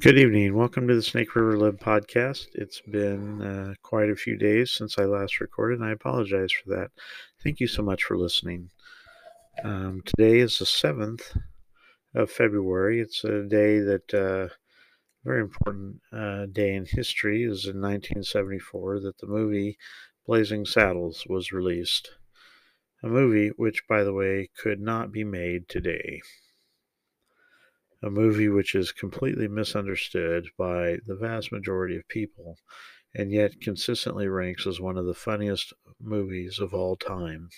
Good evening. Welcome to the Snake River Lib podcast. It's been uh, quite a few days since I last recorded, and I apologize for that. Thank you so much for listening. Um, today is the 7th of February. It's a day that, uh, very important uh, day in history, is in 1974 that the movie Blazing Saddles was released. A movie which, by the way, could not be made today a movie which is completely misunderstood by the vast majority of people and yet consistently ranks as one of the funniest movies of all time.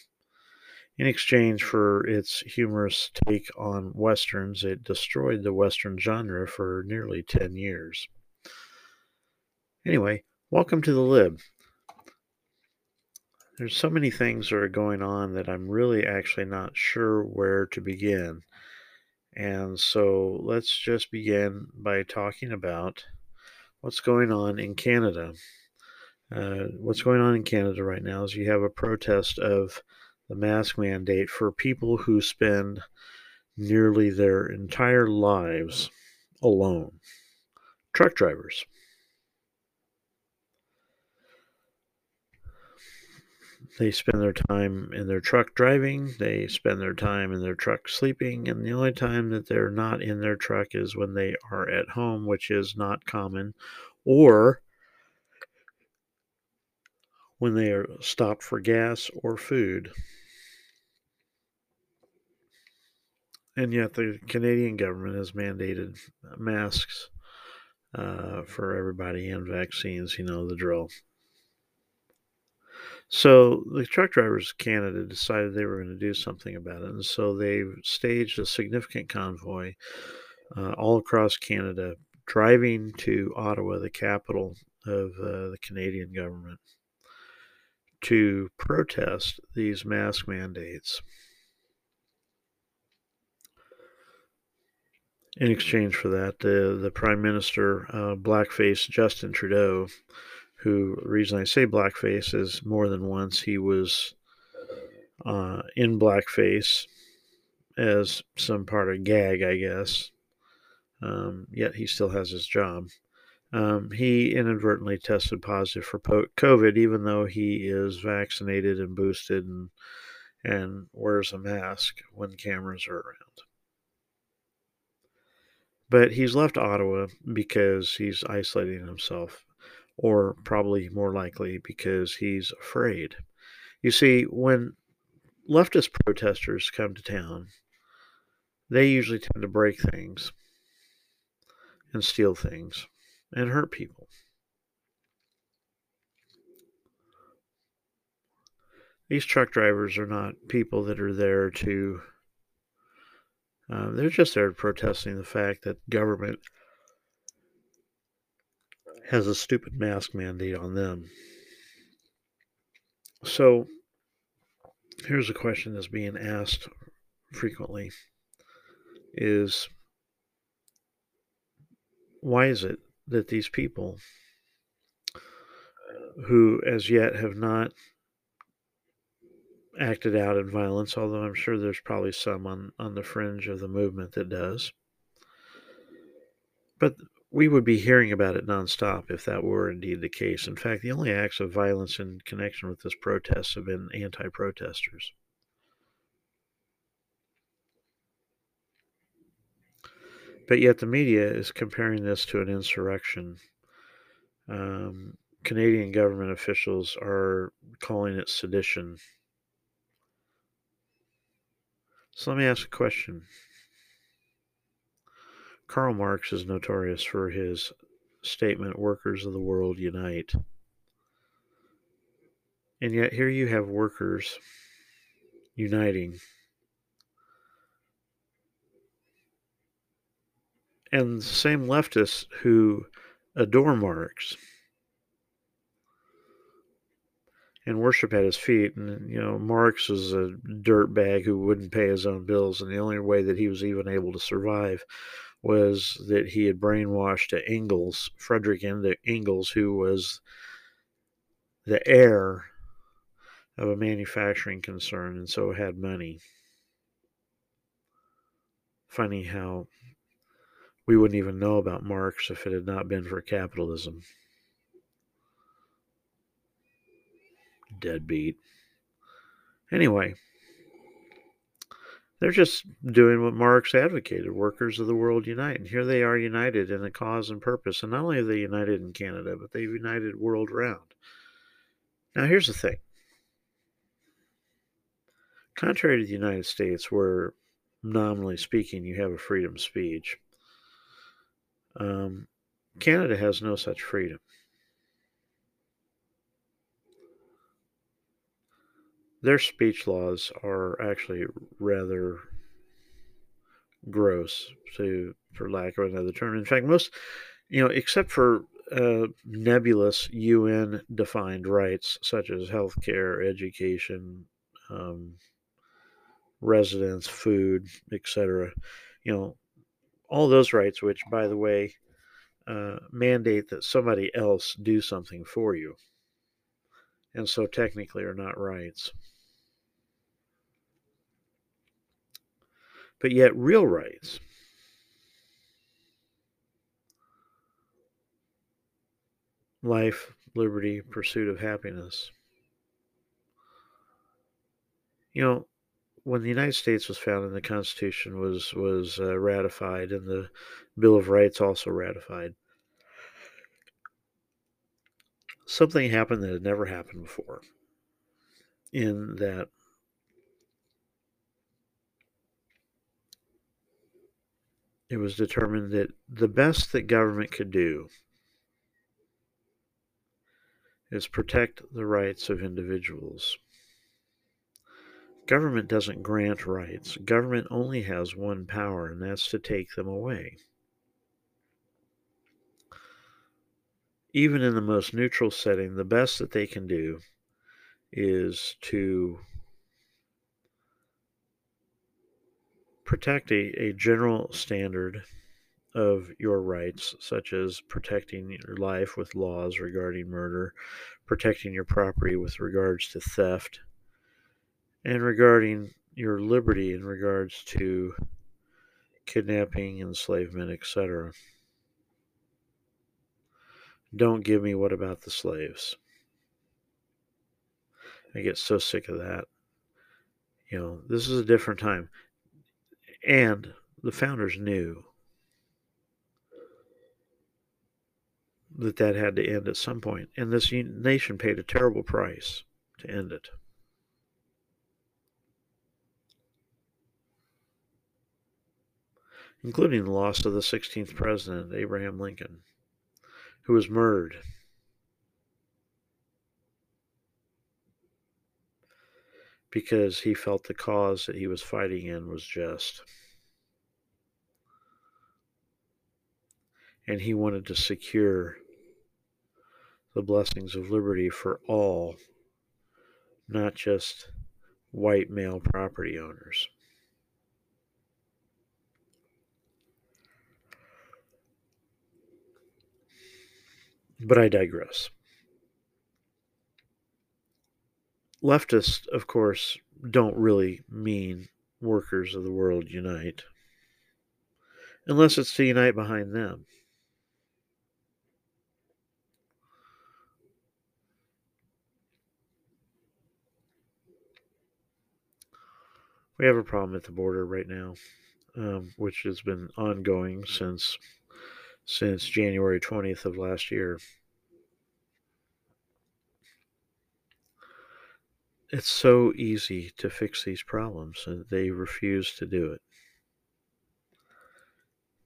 In exchange for its humorous take on westerns, it destroyed the western genre for nearly 10 years. Anyway, welcome to the Lib. There's so many things that are going on that I'm really actually not sure where to begin. And so let's just begin by talking about what's going on in Canada. Uh, what's going on in Canada right now is you have a protest of the mask mandate for people who spend nearly their entire lives alone. Truck drivers. They spend their time in their truck driving, they spend their time in their truck sleeping, and the only time that they're not in their truck is when they are at home, which is not common, or when they are stopped for gas or food. And yet, the Canadian government has mandated masks uh, for everybody and vaccines. You know the drill. So the truck drivers of Canada decided they were going to do something about it. And so they staged a significant convoy uh, all across Canada, driving to Ottawa, the capital of uh, the Canadian government, to protest these mask mandates. In exchange for that, the, the Prime Minister, uh, blackface Justin Trudeau, who reason I say blackface is more than once he was uh, in blackface as some part of gag, I guess. Um, yet he still has his job. Um, he inadvertently tested positive for COVID, even though he is vaccinated and boosted and and wears a mask when cameras are around. But he's left Ottawa because he's isolating himself or probably more likely because he's afraid. You see, when leftist protesters come to town, they usually tend to break things and steal things and hurt people. These truck drivers are not people that are there to, uh, they're just there protesting the fact that government has a stupid mask mandate on them. So here's a question that's being asked frequently is why is it that these people who as yet have not acted out in violence, although I'm sure there's probably some on, on the fringe of the movement that does. But we would be hearing about it nonstop if that were indeed the case. In fact, the only acts of violence in connection with this protest have been anti protesters. But yet the media is comparing this to an insurrection. Um, Canadian government officials are calling it sedition. So let me ask a question. Karl Marx is notorious for his statement, Workers of the World Unite. And yet, here you have workers uniting. And the same leftists who adore Marx and worship at his feet. And, you know, Marx was a dirtbag who wouldn't pay his own bills. And the only way that he was even able to survive was that he had brainwashed to Engels, Frederick Engels, who was the heir of a manufacturing concern and so had money. Funny how We wouldn't even know about Marx if it had not been for capitalism. Deadbeat. Anyway, they're just doing what Marx advocated workers of the world unite. And here they are united in a cause and purpose. And not only are they united in Canada, but they've united world round. Now, here's the thing contrary to the United States, where nominally speaking you have a freedom of speech, um, Canada has no such freedom. Their speech laws are actually rather gross, to for lack of another term. In fact, most, you know, except for uh, nebulous UN defined rights such as healthcare, education, um, residence, food, etc. You know, all those rights, which, by the way, uh, mandate that somebody else do something for you, and so technically are not rights. But yet, real rights life, liberty, pursuit of happiness. You know, when the United States was founded, the Constitution was was uh, ratified, and the Bill of Rights also ratified. Something happened that had never happened before. In that, it was determined that the best that government could do is protect the rights of individuals. Government doesn't grant rights. Government only has one power, and that's to take them away. Even in the most neutral setting, the best that they can do is to protect a, a general standard of your rights, such as protecting your life with laws regarding murder, protecting your property with regards to theft, and regarding your liberty in regards to kidnapping, enslavement, etc. Don't give me what about the slaves. I get so sick of that. You know, this is a different time. And the founders knew that that had to end at some point, and this nation paid a terrible price to end it. Including the loss of the 16th president, Abraham Lincoln, who was murdered. Because he felt the cause that he was fighting in was just. And he wanted to secure the blessings of liberty for all, not just white male property owners. But I digress. Leftists, of course, don't really mean workers of the world unite, unless it's to unite behind them. we have a problem at the border right now, um, which has been ongoing since since January 20th of last year. It's so easy to fix these problems, and they refuse to do it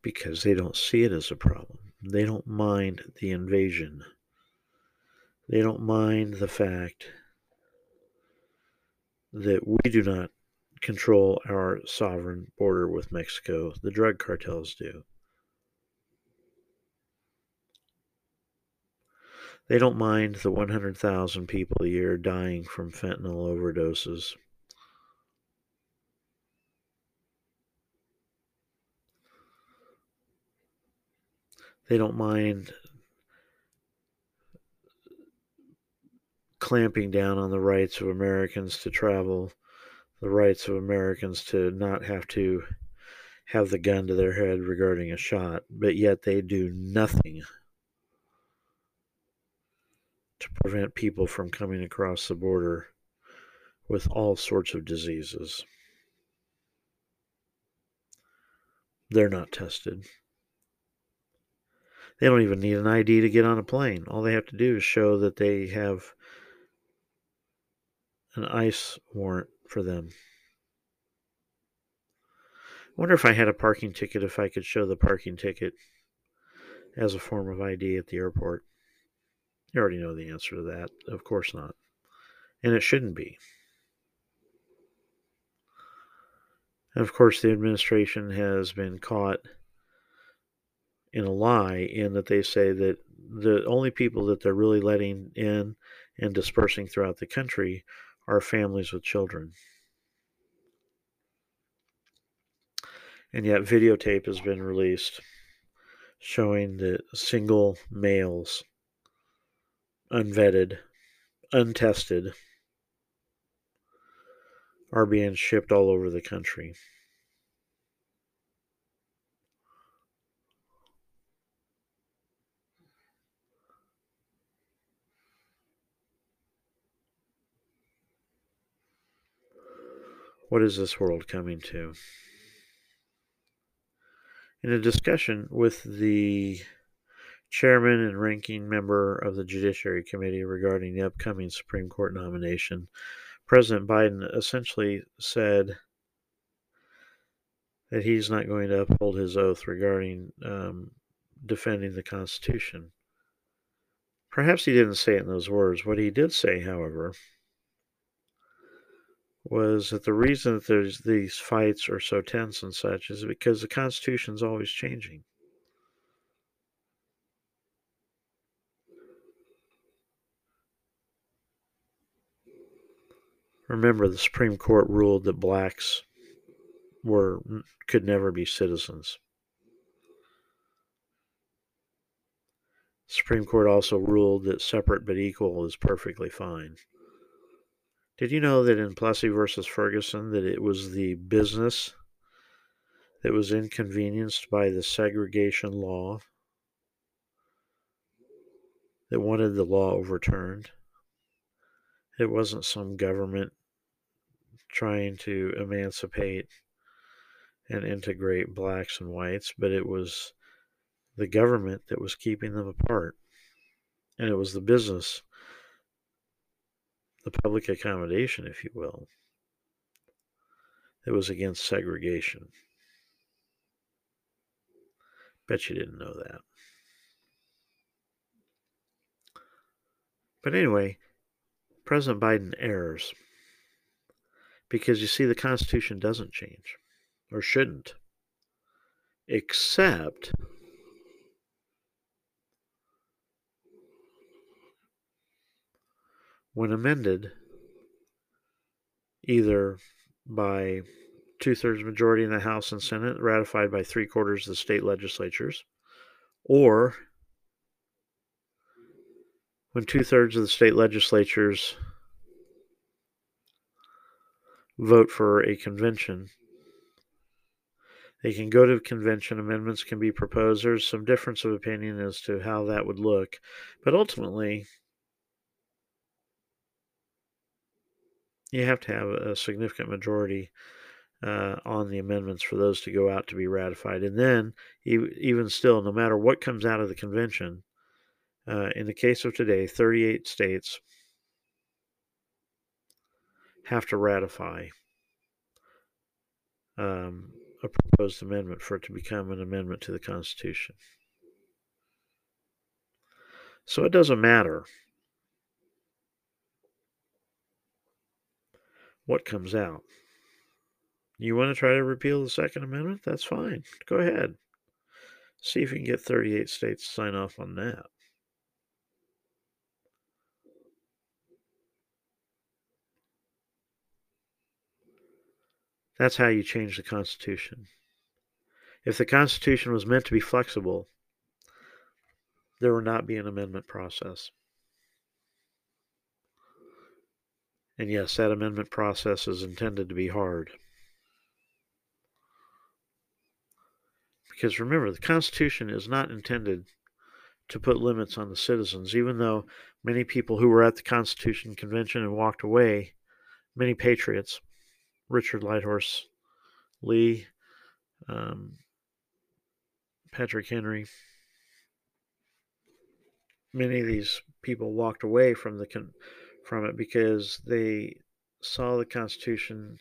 because they don't see it as a problem. They don't mind the invasion. They don't mind the fact that we do not control our sovereign border with Mexico. The drug cartels do. They don't mind the 100,000 people a year dying from fentanyl overdoses. They don't mind clamping down on the rights of Americans to travel the rights of Americans to not have to have the gun to their head regarding a shot, but yet they do nothing to prevent people from coming across the border with all sorts of diseases. They're not tested. They don't even need an ID to get on a plane. All they have to do is show that they have an ICE warrant for them. I wonder if I had a parking ticket, if I could show the parking ticket as a form of ID at the airport. You already know the answer to that. Of course not. And it shouldn't be. And of course, the administration has been caught in a lie in that they say that the only people that they're really letting in and dispersing throughout the country are families with children. And yet, videotape has been released showing that single males, unvetted, untested, are being shipped all over the country. What is this world coming to? In a discussion with the chairman and ranking member of the Judiciary Committee regarding the upcoming Supreme Court nomination, President Biden essentially said that he's not going to uphold his oath regarding um, defending the Constitution. Perhaps he didn't say it in those words. What he did say, however, was that the reason that these fights are so tense and such is because the Constitution's always changing. Remember, the Supreme Court ruled that blacks were could never be citizens. Supreme Court also ruled that separate but equal is perfectly fine. Did you know that in Plessy versus Ferguson that it was the business that was inconvenienced by the segregation law that wanted the law overturned? It wasn't some government trying to emancipate and integrate blacks and whites, but it was the government that was keeping them apart. And it was the business the public accommodation, if you will, that was against segregation. Bet you didn't know that. But anyway, President Biden errs because you see, the Constitution doesn't change or shouldn't, except when amended either by two thirds majority in the House and Senate, ratified by three quarters of the state legislatures, or when two thirds of the state legislatures vote for a convention. They can go to convention, amendments can be proposed. There's some difference of opinion as to how that would look, but ultimately, you have to have a significant majority uh, on the amendments for those to go out to be ratified. And then, even still, no matter what comes out of the convention, uh, in the case of today, 38 states have to ratify um, a proposed amendment for it to become an amendment to the Constitution. So it doesn't matter what comes out. You want to try to repeal the Second Amendment? That's fine. Go ahead. See if you can get 38 states to sign off on that. That's how you change the Constitution. If the Constitution was meant to be flexible, there would not be an amendment process. And yes, that amendment process is intended to be hard. Because remember, the Constitution is not intended to put limits on the citizens, even though many people who were at the Constitution Convention and walked away, many patriots, Richard Lighthorse, Lee, um, Patrick Henry, many of these people walked away from the con- from it because they saw the Constitution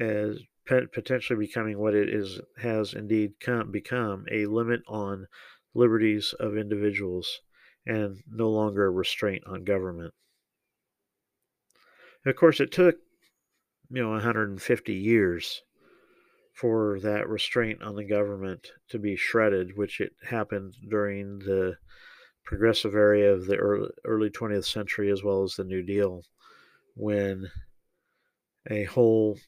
as potentially becoming what it is has indeed come, become a limit on liberties of individuals and no longer a restraint on government. Of course, it took you know 150 years for that restraint on the government to be shredded, which it happened during the progressive area of the early, early 20th century as well as the New Deal, when a whole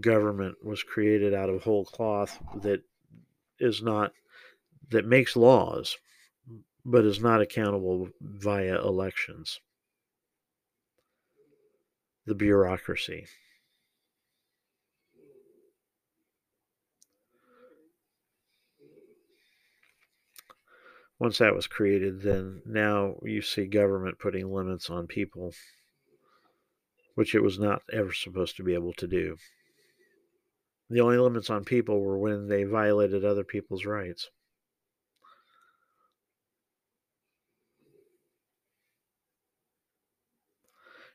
government was created out of whole cloth that is not that makes laws but is not accountable via elections. The bureaucracy once that was created then now you see government putting limits on people which it was not ever supposed to be able to do the only limits on people were when they violated other people's rights.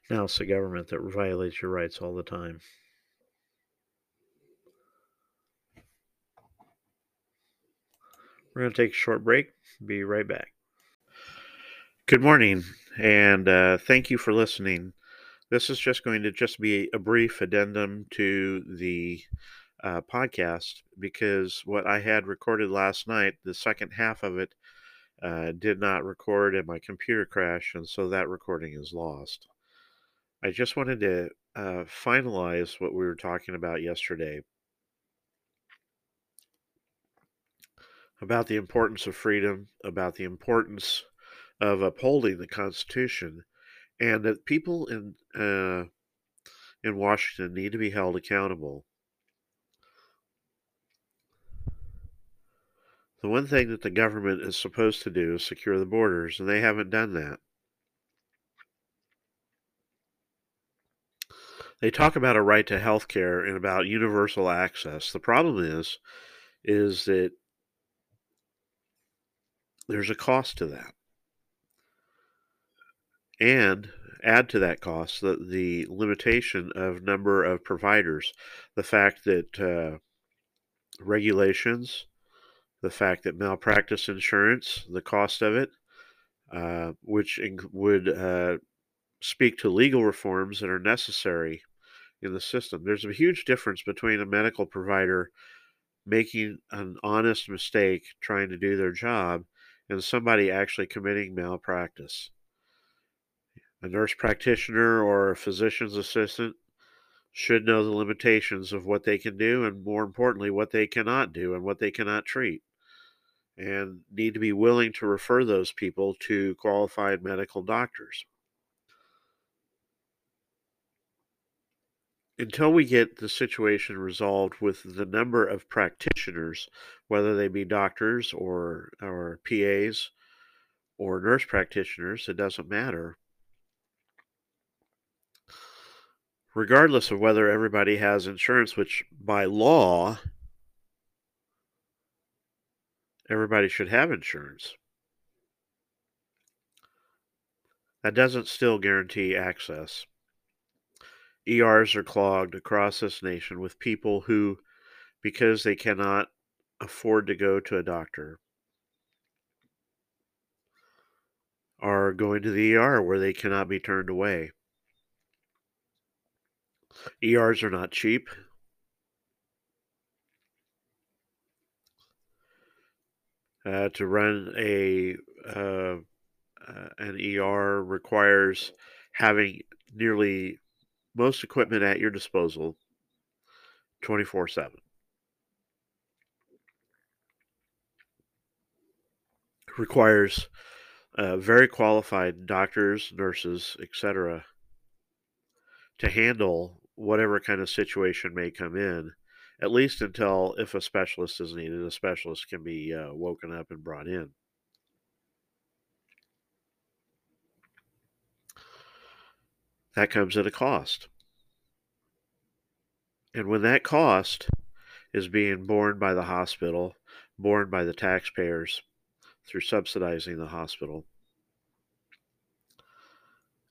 Now it's the government that violates your rights all the time. We're going to take a short break. Be right back. Good morning, and uh, thank you for listening. This is just going to just be a brief addendum to the uh, podcast because what I had recorded last night, the second half of it, uh, did not record and my computer crashed, and so that recording is lost. I just wanted to uh, finalize what we were talking about yesterday about the importance of freedom, about the importance of upholding the Constitution, and that people in uh, in Washington need to be held accountable The one thing that the government is supposed to do is secure the borders, and they haven't done that. They talk about a right to health care and about universal access. The problem is, is that there's a cost to that. And add to that cost the, the limitation of number of providers, the fact that uh, regulations, the fact that malpractice insurance, the cost of it, uh, which would uh, speak to legal reforms that are necessary in the system. There's a huge difference between a medical provider making an honest mistake trying to do their job and somebody actually committing malpractice. A nurse practitioner or a physician's assistant should know the limitations of what they can do and more importantly what they cannot do and what they cannot treat and need to be willing to refer those people to qualified medical doctors. Until we get the situation resolved with the number of practitioners, whether they be doctors or, or PAs or nurse practitioners, it doesn't matter. Regardless of whether everybody has insurance, which by law everybody should have insurance. That doesn't still guarantee access. ERs are clogged across this nation with people who, because they cannot afford to go to a doctor, are going to the ER where they cannot be turned away. ERs are not cheap. Uh, to run a uh, uh an ER requires having nearly most equipment at your disposal 24 7. Requires uh, very qualified doctors, nurses, etc., to handle whatever kind of situation may come in at least until if a specialist is needed, a specialist can be uh, woken up and brought in. That comes at a cost. And when that cost is being borne by the hospital, borne by the taxpayers through subsidizing the hospital,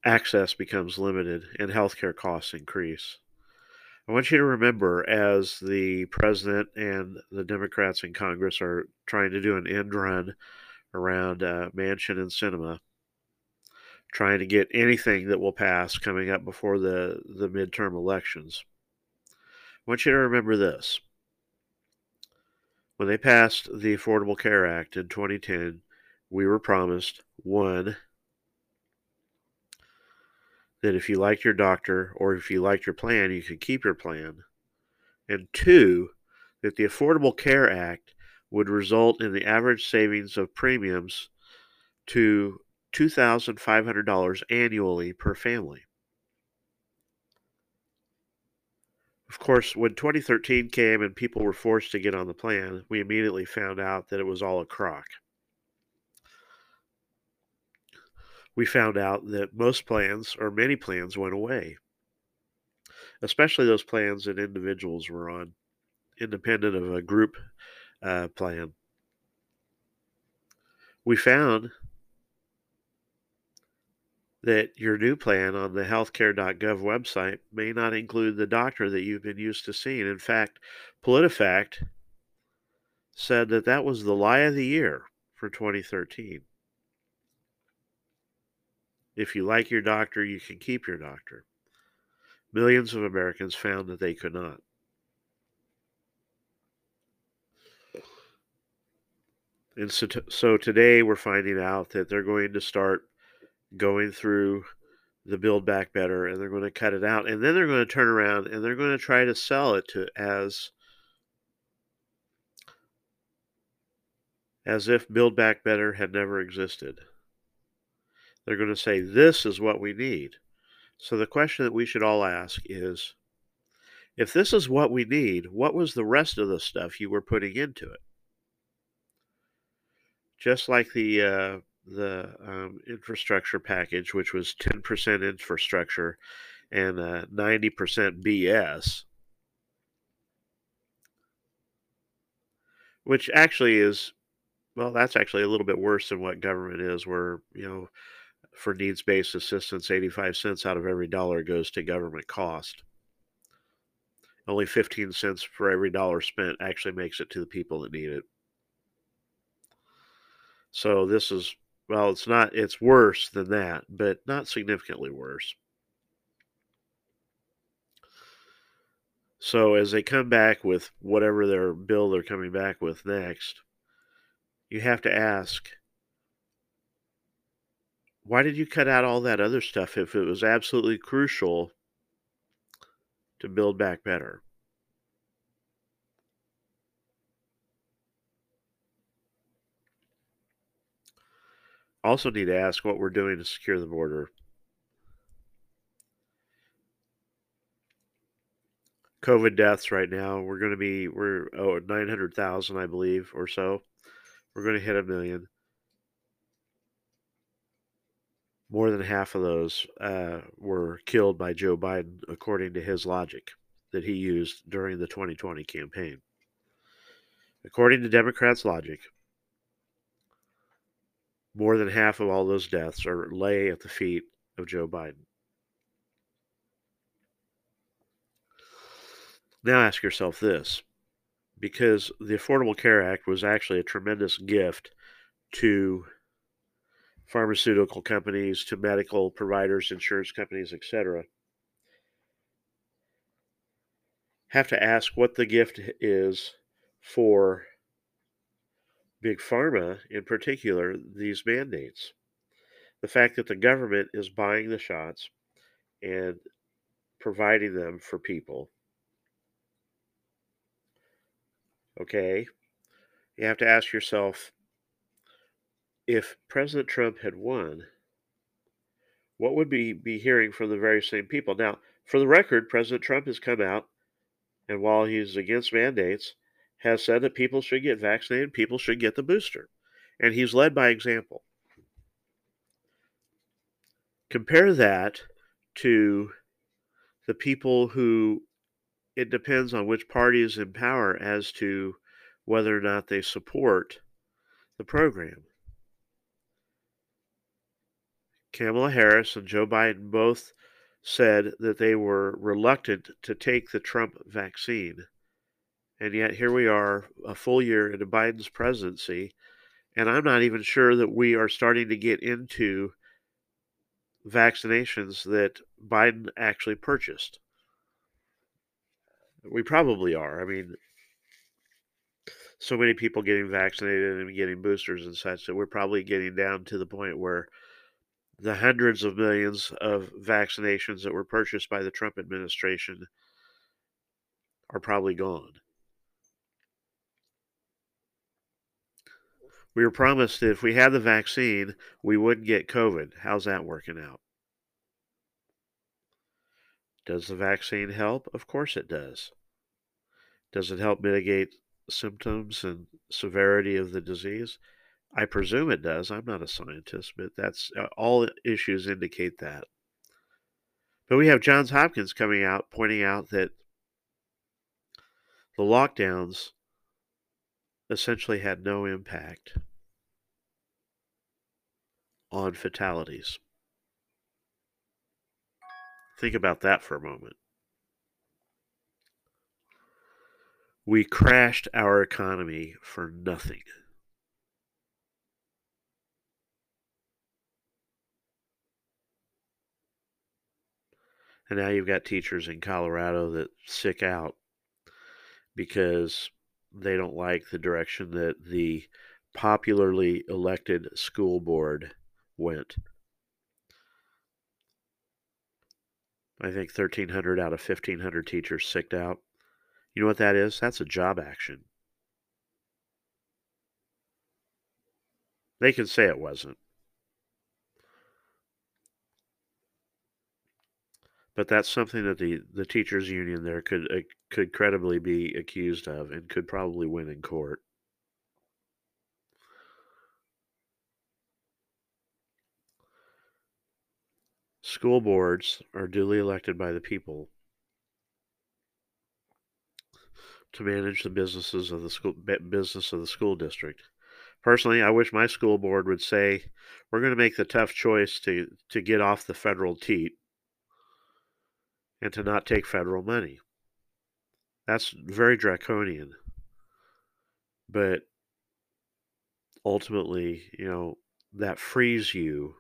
access becomes limited and healthcare costs increase. I want you to remember as the president and the Democrats in Congress are trying to do an end run around uh, Manchin and Sinema, trying to get anything that will pass coming up before the, the midterm elections. I want you to remember this. When they passed the Affordable Care Act in 2010, we were promised one, that if you liked your doctor or if you liked your plan, you could keep your plan. And two, that the Affordable Care Act would result in the average savings of premiums to $2,500 annually per family. Of course, when 2013 came and people were forced to get on the plan, we immediately found out that it was all a crock. we found out that most plans, or many plans, went away, especially those plans that individuals were on, independent of a group uh, plan. We found that your new plan on the healthcare.gov website may not include the doctor that you've been used to seeing. In fact, PolitiFact said that that was the lie of the year for 2013. If you like your doctor, you can keep your doctor. Millions of Americans found that they could not. And so, t- so today we're finding out that they're going to start going through the Build Back Better and they're going to cut it out. And then they're going to turn around and they're going to try to sell it to as as if Build Back Better had never existed. They're going to say, This is what we need. So the question that we should all ask is if this is what we need, what was the rest of the stuff you were putting into it? Just like the uh, the um, infrastructure package, which was 10% infrastructure and uh, 90% BS, which actually is, well, that's actually a little bit worse than what government is, where, you know, for needs based assistance, 85 cents out of every dollar goes to government cost. Only 15 cents for every dollar spent actually makes it to the people that need it. So this is, well, it's not, it's worse than that, but not significantly worse. So as they come back with whatever their bill they're coming back with next, you have to ask why did you cut out all that other stuff if it was absolutely crucial to build back better? Also, need to ask what we're doing to secure the border. COVID deaths right now, we're going to be, we're, oh, 900,000, I believe, or so. We're going to hit a million more than half of those uh, were killed by Joe Biden, according to his logic that he used during the 2020 campaign. According to Democrats' logic, more than half of all those deaths are lay at the feet of Joe Biden. Now ask yourself this because the Affordable Care Act was actually a tremendous gift to pharmaceutical companies to medical providers, insurance companies, etc. Have to ask what the gift is for big pharma, in particular, these mandates. The fact that the government is buying the shots and providing them for people. Okay, you have to ask yourself if President Trump had won, what would we be hearing from the very same people? Now, for the record, President Trump has come out And while he's against mandates, has said that people should get vaccinated, people should get the booster. And he's led by example. Compare that to the people who it depends on which party is in power as to whether or not they support the program. Kamala Harris and Joe Biden both said that they were reluctant to take the Trump vaccine. And yet here we are, a full year into Biden's presidency, and I'm not even sure that we are starting to get into vaccinations that Biden actually purchased. We probably are. I mean, so many people getting vaccinated and getting boosters and such that we're probably getting down to the point where the hundreds of millions of vaccinations that were purchased by the Trump administration are probably gone. We were promised that if we had the vaccine, we wouldn't get COVID. How's that working out? Does the vaccine help? Of course it does. Does it help mitigate symptoms and severity of the disease? I presume it does. I'm not a scientist, but that's uh, all issues indicate that. But we have Johns Hopkins coming out pointing out that the lockdowns essentially had no impact on fatalities. Think about that for a moment. We crashed our economy for nothing. And now you've got teachers in Colorado that sick out because they don't like the direction that the popularly elected school board went. I think 1,300 out of 1,500 teachers sicked out. You know what that is? That's a job action. They can say it wasn't. But that's something that the, the teachers union there could uh, could credibly be accused of and could probably win in court. School boards are duly elected by the people to manage the businesses of the school business of the school district. Personally, I wish my school board would say, "We're going to make the tough choice to to get off the federal teat and to not take federal money. That's very draconian. But ultimately, you know, that frees you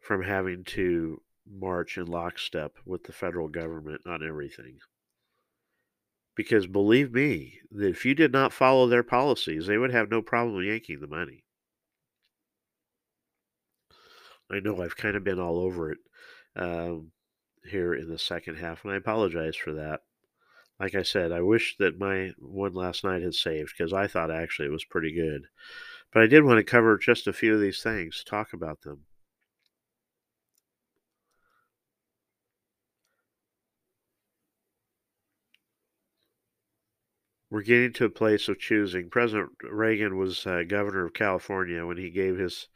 from having to march in lockstep with the federal government on everything. Because believe me, that if you did not follow their policies, they would have no problem yanking the money. I know I've kind of been all over it um, here in the second half, and I apologize for that. Like I said, I wish that my one last night had saved because I thought actually it was pretty good. But I did want to cover just a few of these things, talk about them. We're getting to a place of choosing. President Reagan was uh, governor of California when he gave his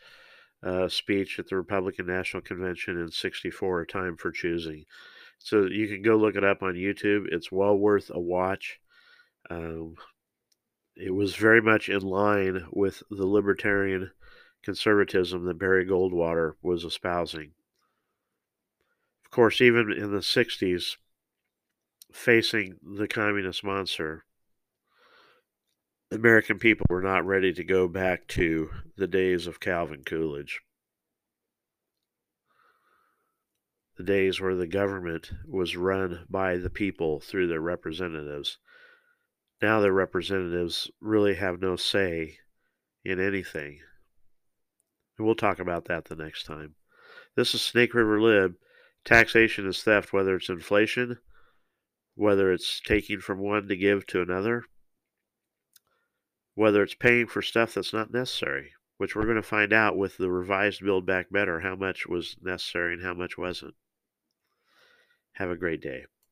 uh, speech at the Republican National Convention in 64, Time for Choosing. So you can go look it up on YouTube. It's well worth a watch. Um, it was very much in line with the libertarian conservatism that Barry Goldwater was espousing. Of course, even in the 60s, facing the communist monster, American people were not ready to go back to the days of Calvin Coolidge. The days where the government was run by the people through their representatives. Now their representatives really have no say in anything. And we'll talk about that the next time. This is Snake River Lib. Taxation is theft, whether it's inflation, whether it's taking from one to give to another whether it's paying for stuff that's not necessary, which we're going to find out with the revised Build Back Better how much was necessary and how much wasn't. Have a great day.